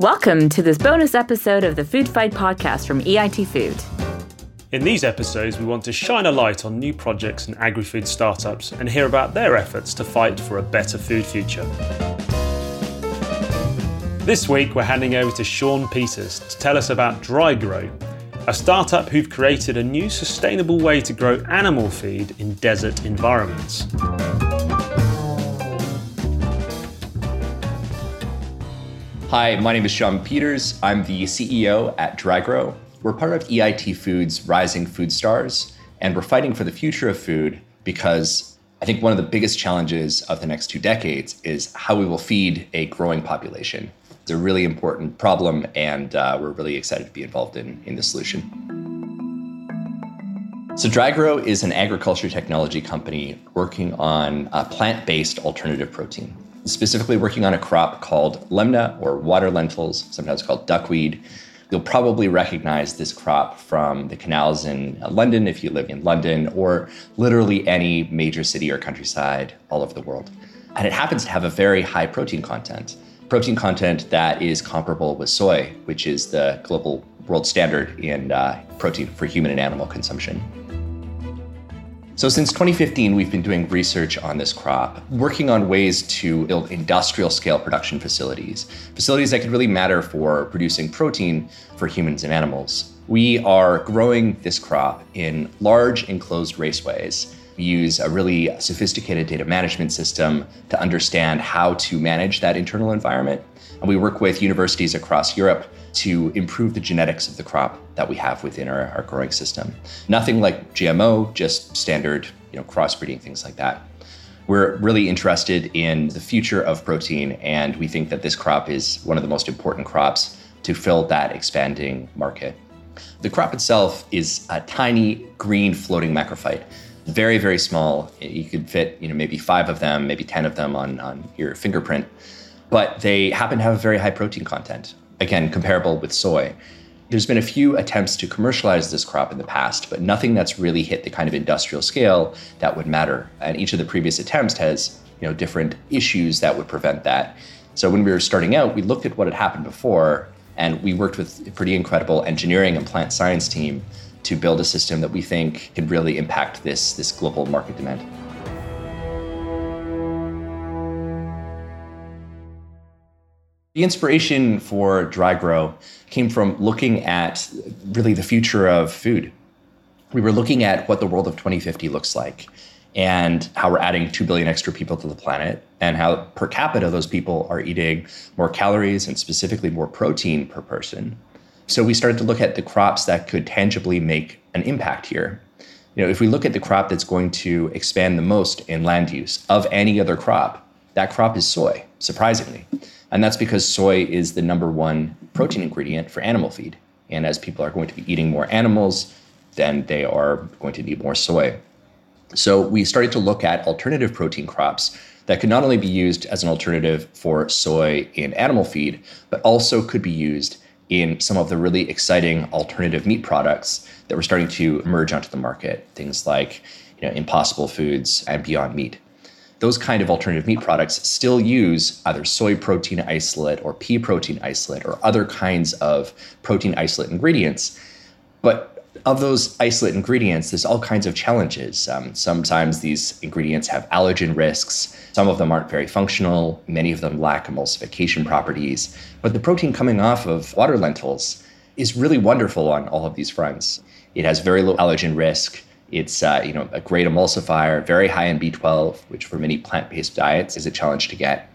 Welcome to this bonus episode of the Food Fight podcast from EIT Food. In these episodes, we want to shine a light on new projects and agri food startups and hear about their efforts to fight for a better food future. This week, we're handing over to Sean Peters to tell us about DryGro, a startup who've created a new sustainable way to grow animal feed in desert environments. Hi, my name is Sean Peters. I'm the CEO at DryGro. We're part of EIT Food's Rising Food Stars, and we're fighting for the future of food because I think one of the biggest challenges of the next two decades is how we will feed a growing population. It's a really important problem, and uh, we're really excited to be involved in, in the solution. So, DryGro is an agriculture technology company working on a plant based alternative protein specifically working on a crop called lemna or water lentils, sometimes called duckweed. You'll probably recognize this crop from the canals in London if you live in London, or literally any major city or countryside all over the world. And it happens to have a very high protein content, protein content that is comparable with soy, which is the global world standard in uh, protein for human and animal consumption. So, since 2015, we've been doing research on this crop, working on ways to build industrial scale production facilities, facilities that could really matter for producing protein for humans and animals. We are growing this crop in large enclosed raceways. Use a really sophisticated data management system to understand how to manage that internal environment. And we work with universities across Europe to improve the genetics of the crop that we have within our, our growing system. Nothing like GMO, just standard, you know, crossbreeding, things like that. We're really interested in the future of protein, and we think that this crop is one of the most important crops to fill that expanding market. The crop itself is a tiny green floating macrophyte, very, very small. You could fit, you know, maybe five of them, maybe 10 of them on, on your fingerprint, but they happen to have a very high protein content again, comparable with soy. There's been a few attempts to commercialize this crop in the past, but nothing that's really hit the kind of industrial scale that would matter. And each of the previous attempts has, you know, different issues that would prevent that. So when we were starting out, we looked at what had happened before, and we worked with a pretty incredible engineering and plant science team to build a system that we think can really impact this, this global market demand. The inspiration for DryGro came from looking at really the future of food. We were looking at what the world of 2050 looks like and how we're adding 2 billion extra people to the planet and how per capita those people are eating more calories and specifically more protein per person. So we started to look at the crops that could tangibly make an impact here. You know, if we look at the crop that's going to expand the most in land use of any other crop, that crop is soy, surprisingly. And that's because soy is the number one protein ingredient for animal feed. And as people are going to be eating more animals, then they are going to need more soy. So we started to look at alternative protein crops that could not only be used as an alternative for soy in animal feed, but also could be used in some of the really exciting alternative meat products that were starting to emerge onto the market. Things like you know, Impossible Foods and Beyond Meat those kind of alternative meat products still use either soy protein isolate or pea protein isolate or other kinds of protein isolate ingredients. But of those isolate ingredients, there's all kinds of challenges. Um, sometimes these ingredients have allergen risks. Some of them aren't very functional. Many of them lack emulsification properties. But the protein coming off of water lentils is really wonderful on all of these fronts. It has very low allergen risk. It's uh, you know a great emulsifier, very high in B12, which for many plant-based diets is a challenge to get.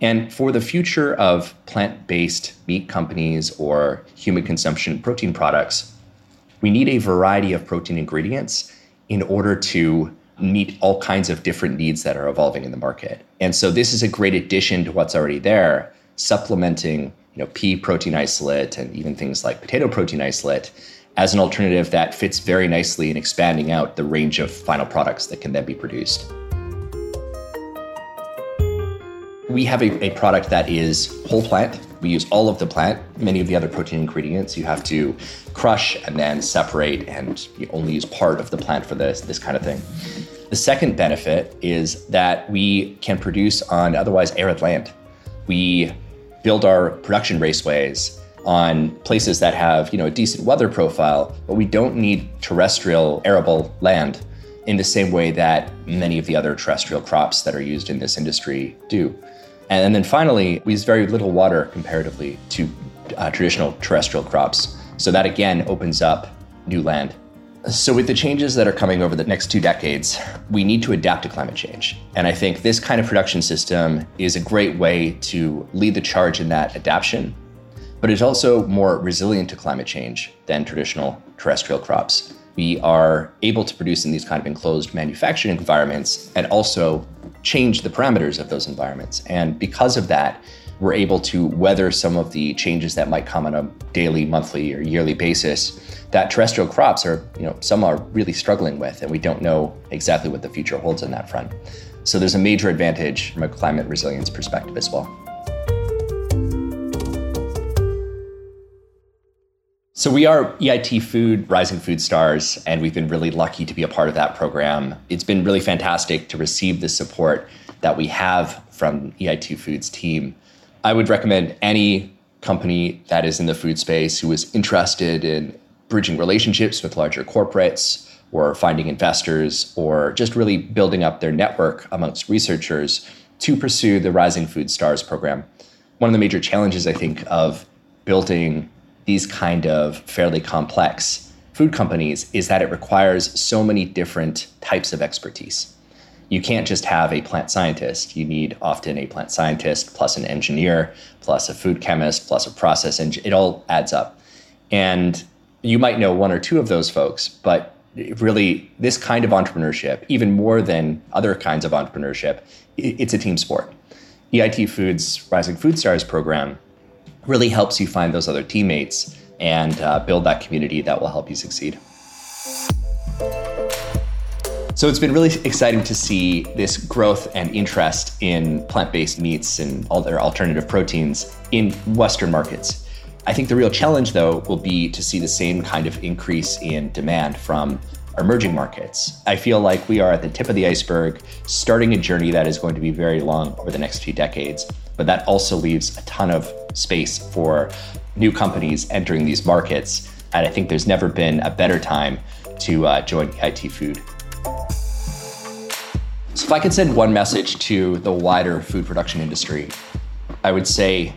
And for the future of plant-based meat companies or human consumption protein products, we need a variety of protein ingredients in order to meet all kinds of different needs that are evolving in the market. And so this is a great addition to what's already there, supplementing you know pea protein isolate and even things like potato protein isolate as an alternative that fits very nicely in expanding out the range of final products that can then be produced. We have a, a, product that is whole plant. We use all of the plant. Many of the other protein ingredients you have to crush and then separate, and you only use part of the plant for this, this kind of thing. The second benefit is that we can produce on otherwise arid land. We build our production raceways on places that have, you know, a decent weather profile, but we don't need terrestrial arable land in the same way that many of the other terrestrial crops that are used in this industry do. And then finally, we use very little water comparatively to uh, traditional terrestrial crops. So that again opens up new land. So, with the changes that are coming over the next two decades, we need to adapt to climate change. And I think this kind of production system is a great way to lead the charge in that adaptation, but it's also more resilient to climate change than traditional terrestrial crops. We are able to produce in these kind of enclosed manufacturing environments and also change the parameters of those environments. And because of that, we're able to weather some of the changes that might come on a daily, monthly, or yearly basis that terrestrial crops are, you know, some are really struggling with, and we don't know exactly what the future holds on that front. So there's a major advantage from a climate resilience perspective as well. So we are EIT Food Rising Food Stars, and we've been really lucky to be a part of that program. It's been really fantastic to receive the support that we have from EIT Food's team. I would recommend any company that is in the food space who is interested in bridging relationships with larger corporates or finding investors or just really building up their network amongst researchers to pursue the Rising Food Stars program. One of the major challenges, I think, of building these kind of fairly complex food companies is that it requires so many different types of expertise. You can't just have a plant scientist. You need often a plant scientist plus an engineer plus a food chemist plus a process engineer. It all adds up. And you might know one or two of those folks, but really this kind of entrepreneurship, even more than other kinds of entrepreneurship, it's a team sport. EIT Foods Rising Food Stars program really helps you find those other teammates and uh, build that community that will help you succeed. So it's been really exciting to see this growth and interest in plant based meats and all their alternative proteins in Western markets. I think the real challenge, though, will be to see the same kind of increase in demand from emerging markets. I feel like we are at the tip of the iceberg, starting a journey that is going to be very long over the next few decades. But that also leaves a ton of space for new companies entering these markets. And I think there's never been a better time to uh, join EIT Food. So, if I could send one message to the wider food production industry, I would say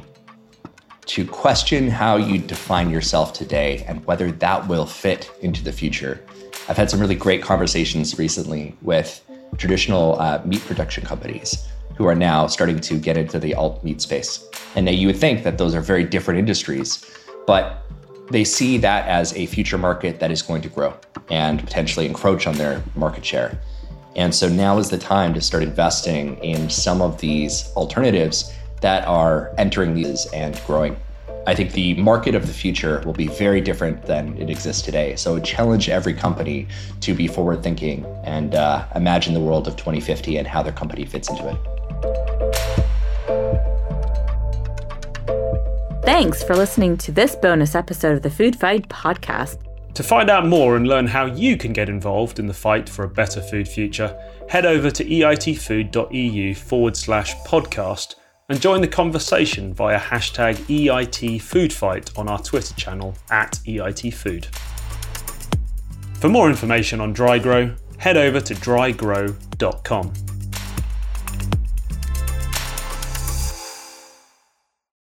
to question how you define yourself today and whether that will fit into the future. I've had some really great conversations recently with traditional uh, meat production companies who are now starting to get into the alt meat space. And you would think that those are very different industries, but they see that as a future market that is going to grow and potentially encroach on their market share. And so now is the time to start investing in some of these alternatives that are entering these and growing. I think the market of the future will be very different than it exists today. So challenge every company to be forward thinking and uh, imagine the world of 2050 and how their company fits into it. Thanks for listening to this bonus episode of the Food Fight podcast. To find out more and learn how you can get involved in the fight for a better food future, head over to eitfood.eu forward slash podcast and join the conversation via hashtag EITFoodFight on our Twitter channel at EITFood. For more information on DryGro, head over to drygro.com.